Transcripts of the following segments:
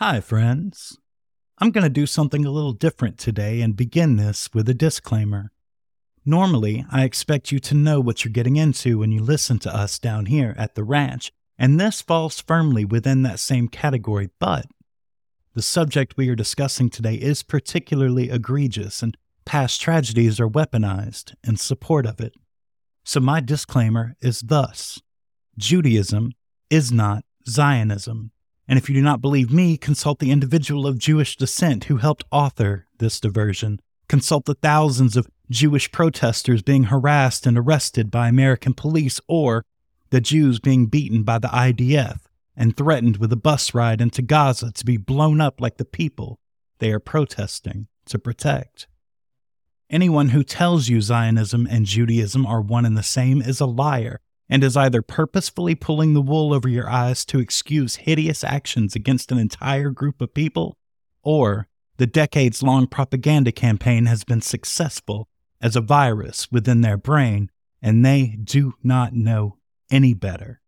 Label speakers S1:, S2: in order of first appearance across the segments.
S1: Hi, friends. I'm going to do something a little different today and begin this with a disclaimer. Normally, I expect you to know what you're getting into when you listen to us down here at the ranch, and this falls firmly within that same category, but the subject we are discussing today is particularly egregious, and past tragedies are weaponized in support of it. So, my disclaimer is thus Judaism is not Zionism. And if you do not believe me, consult the individual of Jewish descent who helped author this diversion. Consult the thousands of Jewish protesters being harassed and arrested by American police, or the Jews being beaten by the IDF and threatened with a bus ride into Gaza to be blown up like the people they are protesting to protect. Anyone who tells you Zionism and Judaism are one and the same is a liar and is either purposefully pulling the wool over your eyes to excuse hideous actions against an entire group of people, or the decades long propaganda campaign has been successful as a virus within their brain and they do not know any better.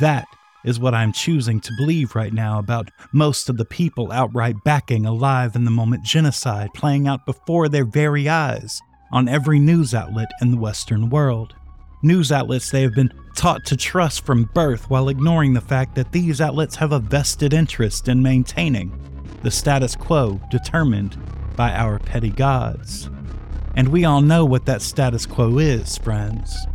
S1: That is what I'm choosing to believe right now about most of the people outright backing alive in the moment genocide playing out before their very eyes on every news outlet in the Western world news outlets they have been taught to trust from birth while ignoring the fact that these outlets have a vested interest in maintaining the status quo determined by our petty gods. And we all know what that status quo is, friends.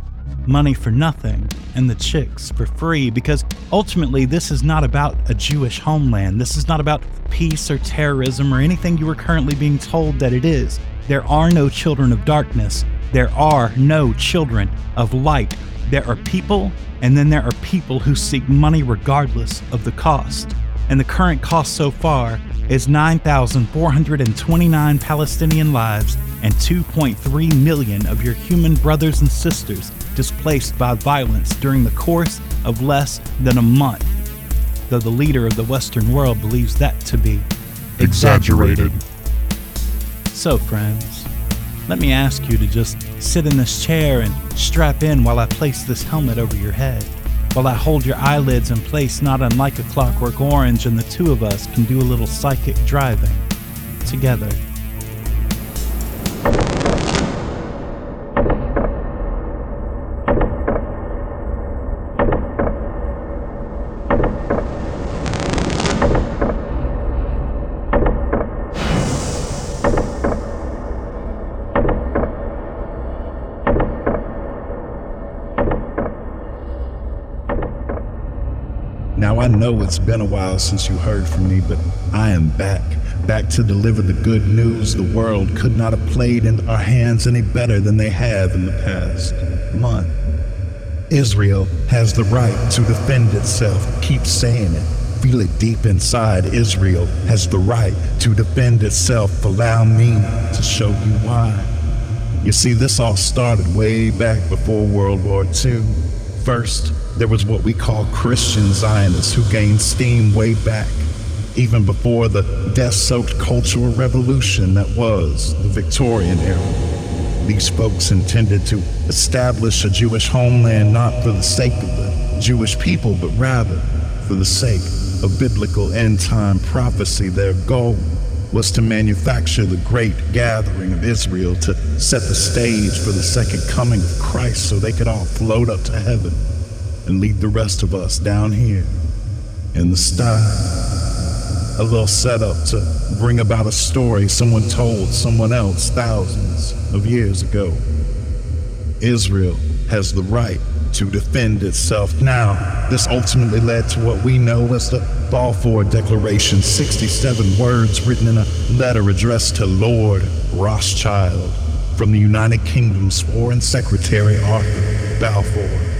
S1: Money for nothing and the chicks for free, because ultimately this is not about a Jewish homeland. This is not about peace or terrorism or anything you are currently being told that it is. There are no children of darkness, there are no children of light. There are people, and then there are people who seek money regardless of the cost. And the current cost so far is 9,429 Palestinian lives and 2.3 million of your human brothers and sisters displaced by violence during the course of less than a month. Though the leader of the Western world believes that to be
S2: exaggerated.
S1: So, friends, let me ask you to just sit in this chair and strap in while I place this helmet over your head, while I hold your eyelids in place, not unlike a clockwork orange, and the two of us can do a little psychic driving together.
S2: I know it's been a while since you heard from me, but I am back. Back to deliver the good news the world could not have played into our hands any better than they have in the past month. Israel has the right to defend itself. Keep saying it. Feel it deep inside. Israel has the right to defend itself. Allow me to show you why. You see, this all started way back before World War II. First, there was what we call Christian Zionists who gained steam way back, even before the death soaked cultural revolution that was the Victorian era. These folks intended to establish a Jewish homeland not for the sake of the Jewish people, but rather for the sake of biblical end time prophecy. Their goal was to manufacture the great gathering of Israel to set the stage for the second coming of Christ so they could all float up to heaven and lead the rest of us down here in the sky. A little setup to bring about a story someone told someone else thousands of years ago. Israel has the right to defend itself. Now, this ultimately led to what we know as the Balfour Declaration 67 words written in a letter addressed to Lord Rothschild from the United Kingdom's Foreign Secretary Arthur Balfour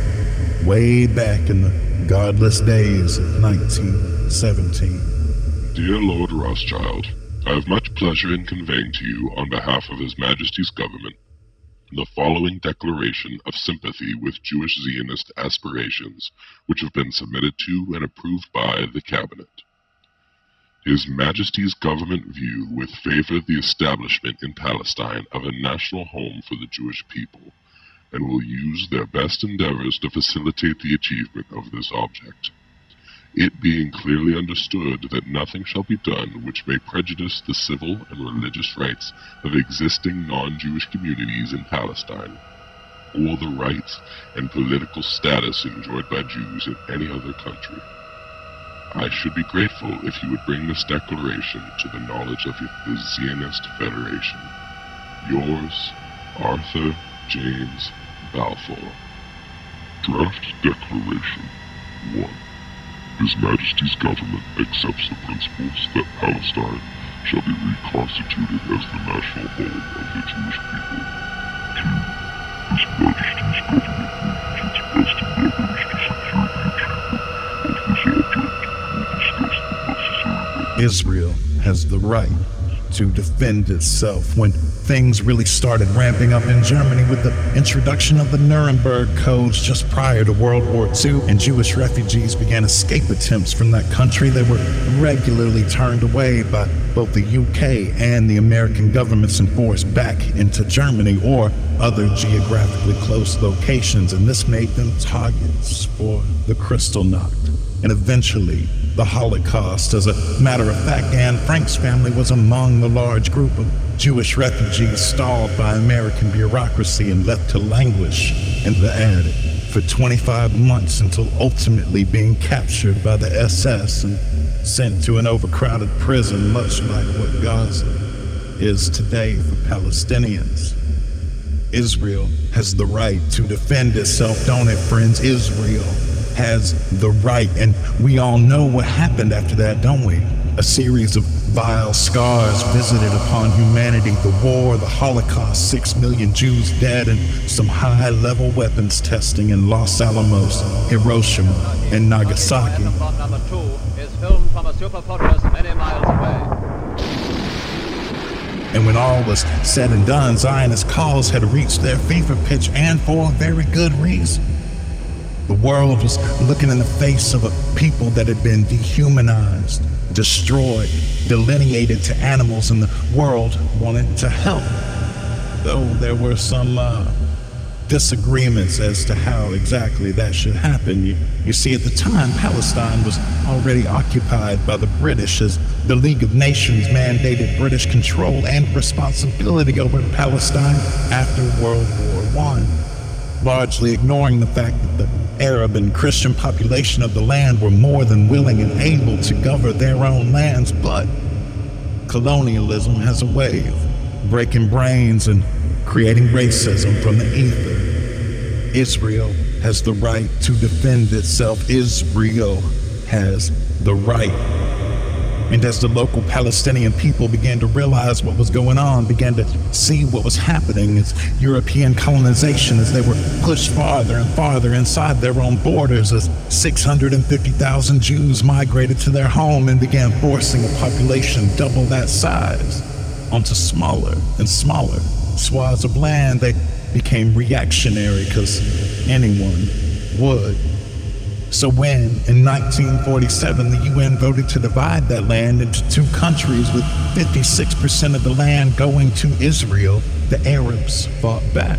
S2: way back in the godless days of 1917.
S3: Dear Lord Rothschild, I have much pleasure in conveying to you, on behalf of His Majesty's government, the following declaration of sympathy with Jewish Zionist aspirations, which have been submitted to and approved by the Cabinet. His Majesty's government view with favor the establishment in Palestine of a national home for the Jewish people and will use their best endeavors to facilitate the achievement of this object. it being clearly understood that nothing shall be done which may prejudice the civil and religious rights of existing non-Jewish communities in Palestine, or the rights and political status enjoyed by Jews in any other country. I should be grateful if you would bring this declaration to the knowledge of the Zionist Federation. Yours, Arthur James Balfour. Draft Declaration 1. His Majesty's government accepts the principles that Palestine shall be reconstituted as the national home of the Jewish people. 2. His Majesty's government will its best endeavors to secure the achievement of this object
S2: Israel has the right to defend itself when things really started ramping up in Germany with the introduction of the Nuremberg Codes just prior to World War II, and Jewish refugees began escape attempts from that country. They were regularly turned away by both the UK and the American governments and forced back into Germany or other geographically close locations, and this made them targets for the Kristallnacht. And eventually, the Holocaust. As a matter of fact, Anne Frank's family was among the large group of Jewish refugees stalled by American bureaucracy and left to languish in the attic for 25 months until ultimately being captured by the SS and sent to an overcrowded prison, much like what Gaza is today for Palestinians. Israel has the right to defend itself, don't it, friends? Israel has the right. And we all know what happened after that, don't we? A series of vile scars visited upon humanity the war, the Holocaust, six million Jews dead, and some high level weapons testing in Los Alamos, Hiroshima, and Nagasaki. Number two is filmed from a many miles away. And when all was said and done, Zionist cause had reached their fever pitch, and for a very good reason. The world was looking in the face of a people that had been dehumanized, destroyed, delineated to animals, and the world wanted to help. Though there were some uh, disagreements as to how exactly that should happen. You, you see, at the time, Palestine was already occupied by the British as the League of Nations mandated British control and responsibility over Palestine after World War I, largely ignoring the fact that the Arab and Christian population of the land were more than willing and able to govern their own lands, but colonialism has a way of breaking brains and creating racism from the ether. Israel has the right to defend itself. Israel has the right and as the local Palestinian people began to realize what was going on, began to see what was happening as European colonization, as they were pushed farther and farther inside their own borders, as 650,000 Jews migrated to their home and began forcing a population double that size onto smaller and smaller swaths of land, they became reactionary because anyone would. So when, in 1947, the UN voted to divide that land into two countries with 56% of the land going to Israel, the Arabs fought back.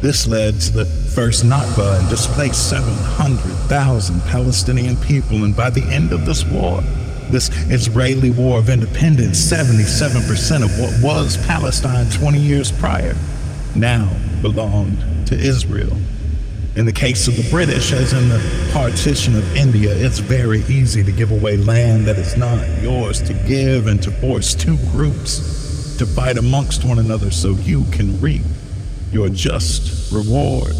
S2: This led to the first Nakba and displaced 700,000 Palestinian people, and by the end of this war, this Israeli War of Independence, 77% of what was Palestine 20 years prior now belonged to Israel. In the case of the British, as in the partition of India, it's very easy to give away land that is not yours to give and to force two groups to fight amongst one another so you can reap your just reward.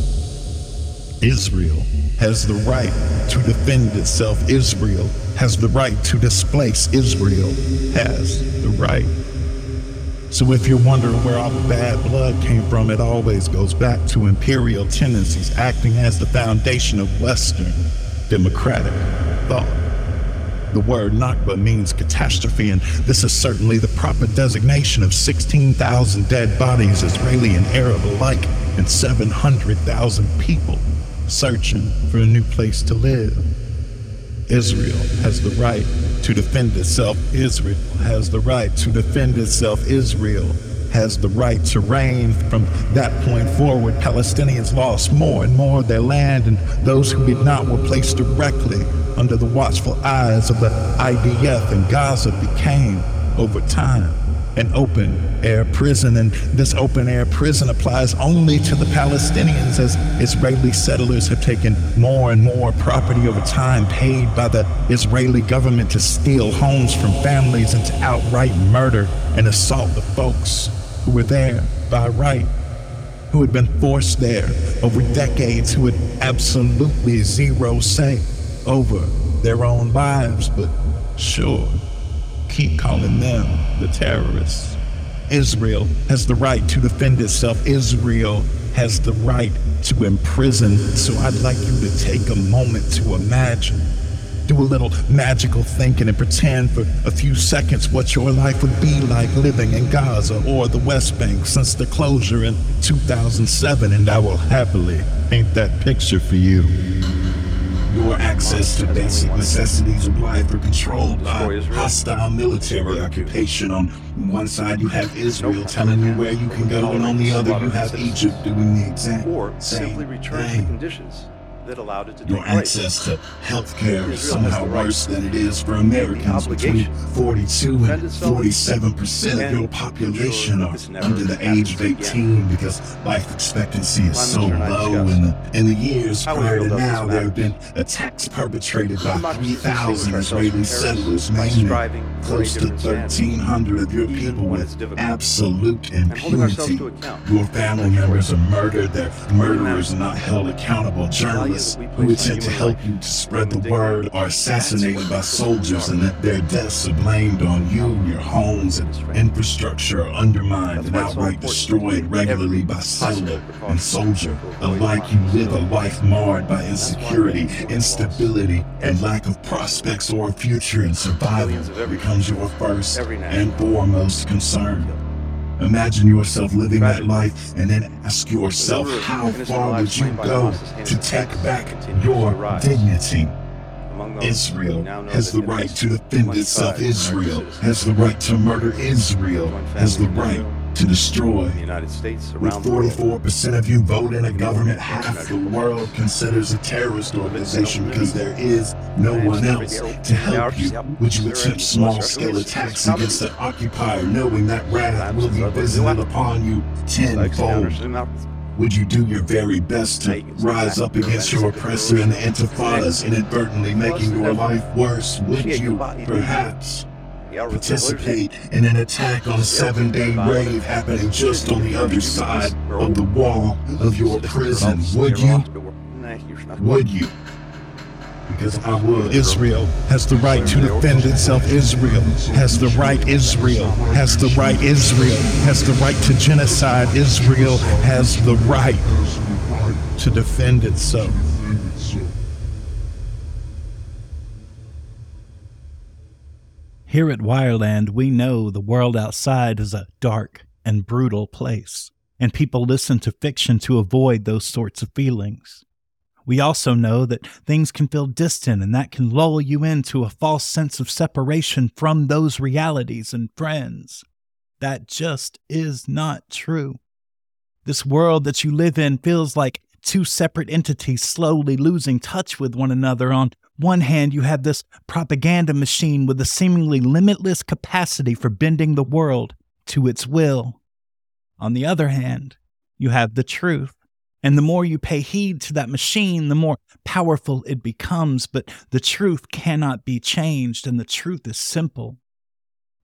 S2: Israel has the right to defend itself. Israel has the right to displace. Israel has the right so if you're wondering where all the bad blood came from, it always goes back to imperial tendencies acting as the foundation of Western democratic thought. The word Nakba means catastrophe, and this is certainly the proper designation of 16,000 dead bodies, Israeli and Arab alike, and 700,000 people searching for a new place to live. Israel has the right to defend itself. Israel has the right to defend itself. Israel has the right to reign. From that point forward, Palestinians lost more and more of their land, and those who did not were placed directly under the watchful eyes of the IDF and Gaza became, over time, an open air prison, and this open air prison applies only to the Palestinians as Israeli settlers have taken more and more property over time paid by the Israeli government to steal homes from families and to outright murder and assault the folks who were there by right, who had been forced there over decades, who had absolutely zero say over their own lives, but sure keep calling them the terrorists. Israel has the right to defend itself. Israel has the right to imprison. So I'd like you to take a moment to imagine. Do a little magical thinking and pretend for a few seconds what your life would be like living in Gaza or the West Bank since the closure in 2007, and I will happily paint that picture for you. Your access to basic necessities of life are controlled by hostile military occupation. On one side, you have Israel telling you where you can go, and on the other, you have Egypt doing the exact same thing that allowed it to Your access to health care is somehow worse than it is for Americans. Between 42 and 47 percent of your population are under the age of 18 because life expectancy is so low. In the, in the years prior to now, there have been attacks perpetrated by 3,000 Israeli settlers, mainly close to 1,300 of your people with absolute impunity. Your family members are murdered, their murderers are not held accountable. Journalists who attempt to help you to spread the word are assassinated by soldiers and that their deaths are blamed on you, your homes and infrastructure are undermined and outright destroyed regularly by settler and soldier. Alike you live a life marred by insecurity, instability, and lack of prospects or a future and survival becomes your first and foremost concern. Imagine yourself living that life and then ask yourself how far would you go to take back your dignity? Israel has the right to defend itself. Israel has the right to murder. Israel has the right to destroy. The United States, With 44% of you vote in a government, half the world considers a terrorist organization because there is no one else to help you. Would you attempt small-scale attacks against an occupier, knowing that wrath will be visited upon you tenfold? Would you do your very best to rise up against your oppressor and the intifadas, inadvertently making your life worse? Would you, perhaps? Participate in an attack on a seven day rave happening just on the other side of the wall of your prison. Would you? Would you? Because I would. Israel has the right to defend itself. Israel has the right. Israel has the right. Israel has the right to genocide. Israel has the right to defend itself.
S1: Here at Wireland, we know the world outside is a dark and brutal place, and people listen to fiction to avoid those sorts of feelings. We also know that things can feel distant, and that can lull you into a false sense of separation from those realities and friends. That just is not true. This world that you live in feels like two separate entities slowly losing touch with one another on one hand, you have this propaganda machine with a seemingly limitless capacity for bending the world to its will. On the other hand, you have the truth. And the more you pay heed to that machine, the more powerful it becomes. But the truth cannot be changed, and the truth is simple.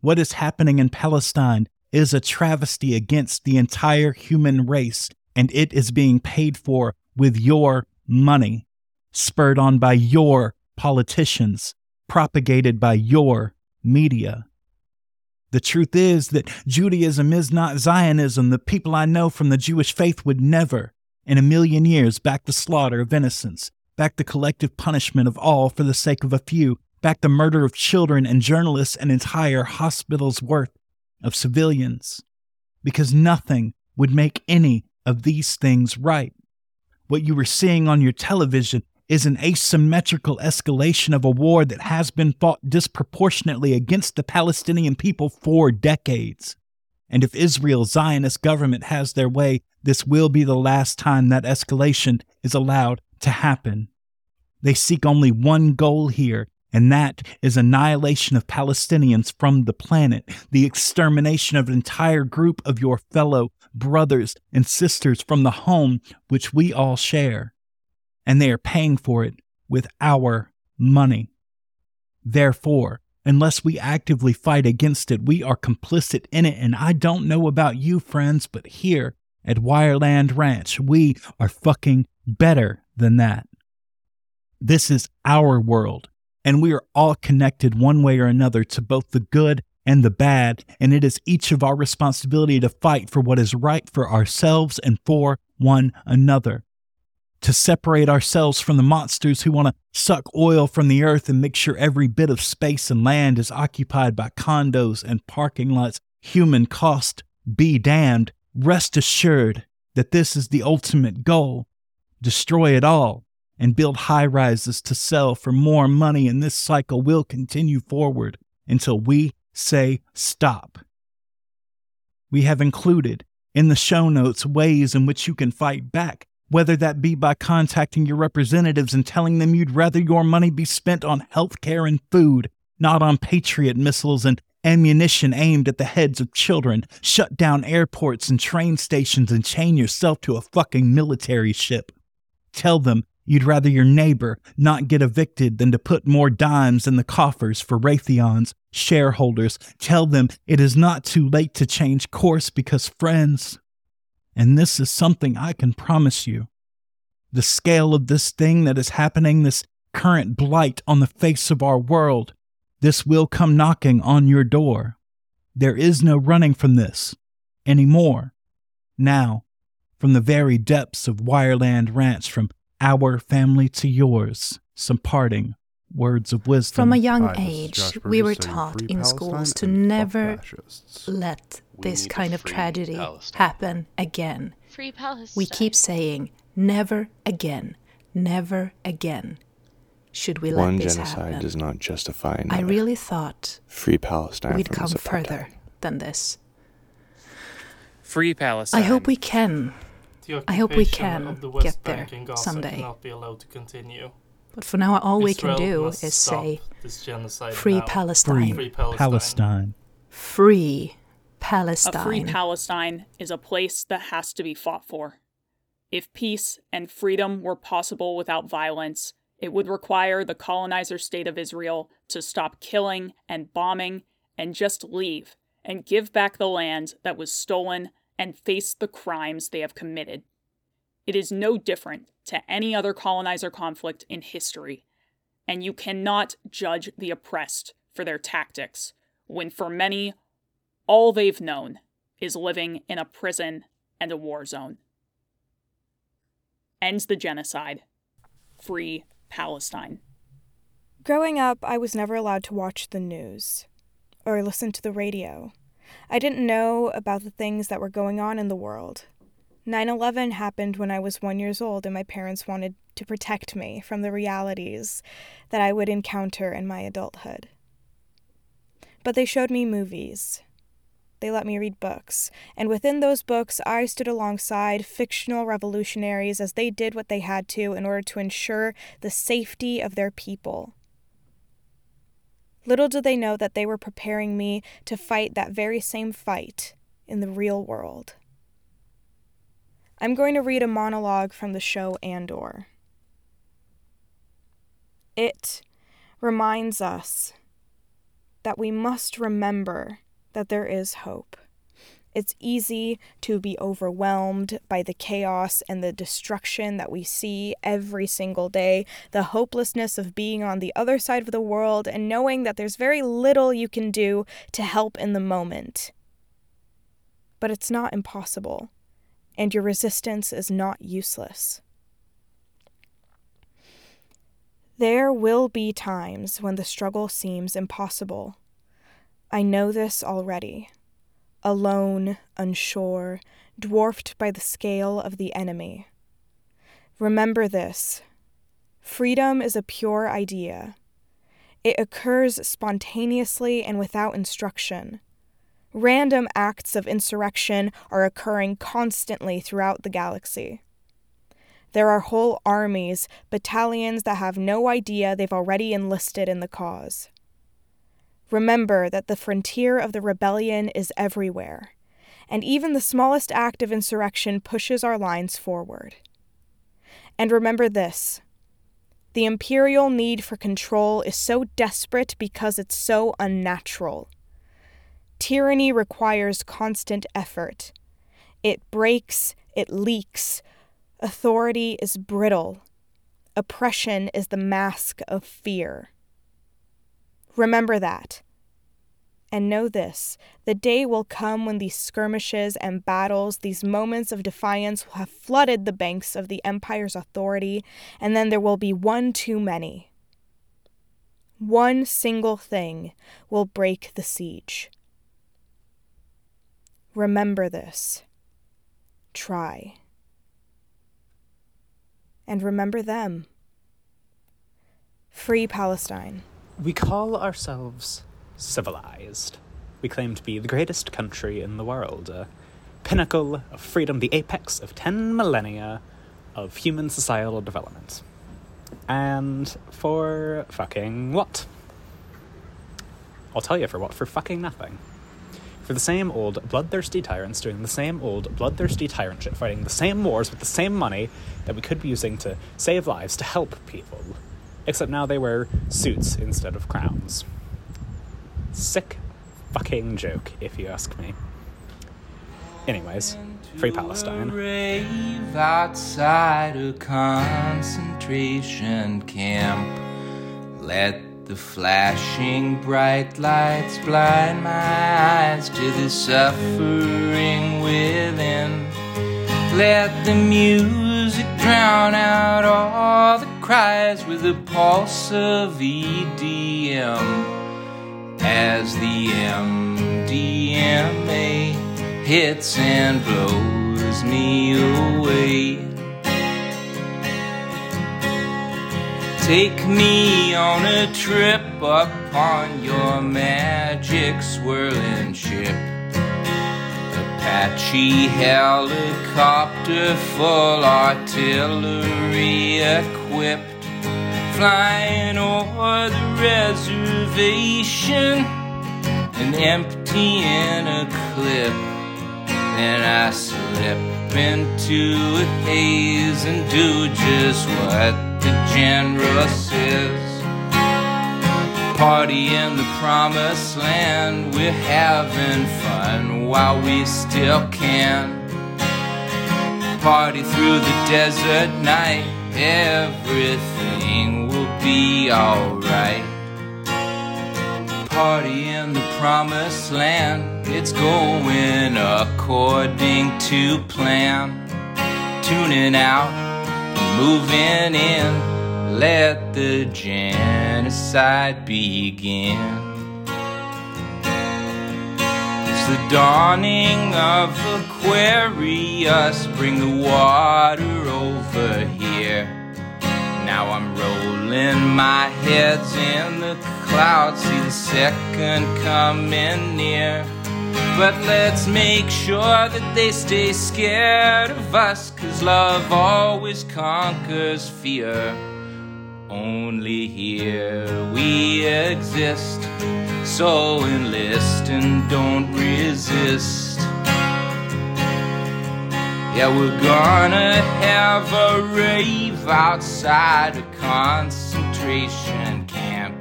S1: What is happening in Palestine is a travesty against the entire human race, and it is being paid for with your money, spurred on by your politicians, propagated by your media. The truth is that Judaism is not Zionism. The people I know from the Jewish faith would never, in a million years, back the slaughter of innocents, back the collective punishment of all for the sake of a few, back the murder of children and journalists and entire hospitals' worth of civilians. Because nothing would make any of these things right. What you were seeing on your television is an asymmetrical escalation of a war that has been fought disproportionately against the Palestinian people for decades. And if Israel's Zionist government has their way, this will be the last time that escalation is allowed to happen. They seek only one goal here, and that is annihilation of Palestinians from the planet, the extermination of an entire group of your fellow brothers and sisters from the home which we all share. And they are paying for it with our money. Therefore, unless we actively fight against it, we are complicit in it. And I don't know about you, friends, but here at Wireland Ranch, we are fucking better than that. This is our world, and we are all connected one way or another to both the good and the bad, and it is each of our responsibility to fight for what is right for ourselves and for one another to separate ourselves from the monsters who want to suck oil from the earth and make sure every bit of space and land is occupied by condos and parking lots. Human cost be damned. Rest assured that this is the ultimate goal. Destroy it all and build high rises to sell for more money, and this cycle will continue forward until we say stop. We have included in the show notes ways in which you can fight back whether that be by contacting your representatives and telling them you'd rather your money be spent on health care and food, not on Patriot missiles and ammunition aimed at the heads of children, shut down airports and train stations and chain yourself to a fucking military ship. Tell them you'd rather your neighbor not get evicted than to put more dimes in the coffers for Raytheon's shareholders. Tell them it is not too late to change course because, friends, and this is something I can promise you. The scale of this thing that is happening, this current blight on the face of our world, this will come knocking on your door. There is no running from this anymore. Now, from the very depths of Wireland Ranch, from our family to yours, some parting words of wisdom.
S4: From a young Hi, age, we were taught in schools to never let this kind of tragedy Palestine. happen again.
S5: Free Palestine.
S4: We keep saying, never again, never again. Should we
S6: One
S4: let this
S6: genocide
S4: happen?
S6: does not justify another.
S4: I really thought
S6: Free Palestine
S4: we'd come further than this.
S7: Free Palestine.
S4: I hope we can.
S8: The
S4: I hope we
S8: occupation
S4: can
S8: of the West
S4: get there
S8: Bank and Gaza
S4: someday.
S8: Cannot be allowed to continue.
S4: But for now, all we can do is say,
S8: this genocide
S4: Free. Palestine.
S8: Free Palestine.
S1: Palestine.
S4: free
S5: A
S4: Palestine.
S5: free Palestine is a place that has to be fought for. If peace and freedom were possible without violence, it would require the colonizer state of Israel to stop killing and bombing and just leave and give back the land that was stolen and face the crimes they have committed. It is no different to any other colonizer conflict in history, and you cannot judge the oppressed for their tactics when for many all they've known is living in a prison and a war zone. Ends the genocide. Free Palestine.
S9: Growing up, I was never allowed to watch the news or listen to the radio. I didn't know about the things that were going on in the world. 9 11 happened when I was one years old, and my parents wanted to protect me from the realities that I would encounter in my adulthood. But they showed me movies. They let me read books, and within those books, I stood alongside fictional revolutionaries as they did what they had to in order to ensure the safety of their people. Little did they know that they were preparing me to fight that very same fight in the real world. I'm going to read a monologue from the show Andor. It reminds us that we must remember that there is hope. It's easy to be overwhelmed by the chaos and the destruction that we see every single day, the hopelessness of being on the other side of the world and knowing that there's very little you can do to help in the moment. But it's not impossible, and your resistance is not useless. There will be times when the struggle seems impossible. I know this already. Alone, unsure, dwarfed by the scale of the enemy. Remember this freedom is a pure idea. It occurs spontaneously and without instruction. Random acts of insurrection are occurring constantly throughout the galaxy. There are whole armies, battalions that have no idea they've already enlisted in the cause. Remember that the frontier of the rebellion is everywhere, and even the smallest act of insurrection pushes our lines forward. And remember this the imperial need for control is so desperate because it's so unnatural. Tyranny requires constant effort. It breaks, it leaks, Authority is brittle. Oppression is the mask of fear. Remember that. And know this the day will come when these skirmishes and battles, these moments of defiance, will have flooded the banks of the Empire's authority, and then there will be one too many. One single thing will break the siege. Remember this. Try and remember them. Free Palestine.
S10: We call ourselves civilized. We claim to be the greatest country in the world, a pinnacle of freedom, the apex of 10 millennia of human societal development. And for fucking what? I'll tell you for what, for fucking nothing for the same old bloodthirsty tyrants doing the same old bloodthirsty tyrant shit, fighting the same wars with the same money that we could be using to save lives, to help people. Except now they wear suits instead of crowns. Sick fucking joke, if you ask me. Anyways, free Palestine.
S11: Rave outside a concentration camp. Let the flashing bright lights blind my eyes to the suffering within. Let the music drown out all the cries with the pulse of EDM. As the MDMA hits and blows me away. Take me on a trip upon your magic swirling ship. Apache helicopter full artillery equipped. Flying over the reservation and emptying a clip. Then I slip into a haze and do just what is. Party in the promised land, we're having fun while we still can. Party through the desert night, everything will be alright. Party in the promised land, it's going according to plan. Tuning out moving in, let the genocide begin. It's the dawning of Aquarius, bring the water over here. Now I'm rolling my heads in the clouds, see the second coming near. But let's make sure that they stay scared of us, cause love always conquers fear. Only here we exist, so enlist and don't resist. Yeah, we're gonna have a rave outside a concentration camp.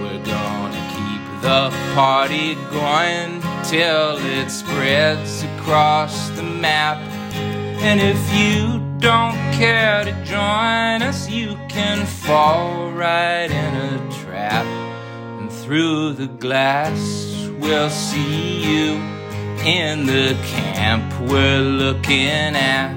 S11: We're gonna keep the party going till it spreads across the map. And if you don't care to join us, you can fall right in a trap. And through the glass, we'll see you in the camp we're looking at.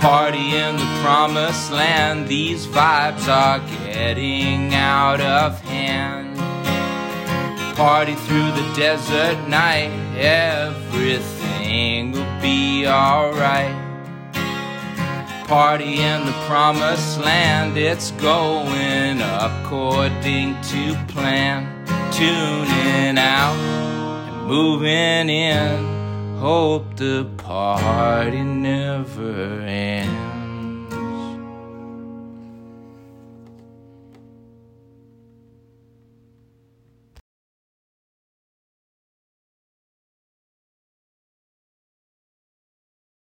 S11: Party in the promised land, these vibes are getting out of hand party through the desert night. Everything will be alright. Party in the promised land, it's going according to plan. Tuning out and moving in, hope the party never ends.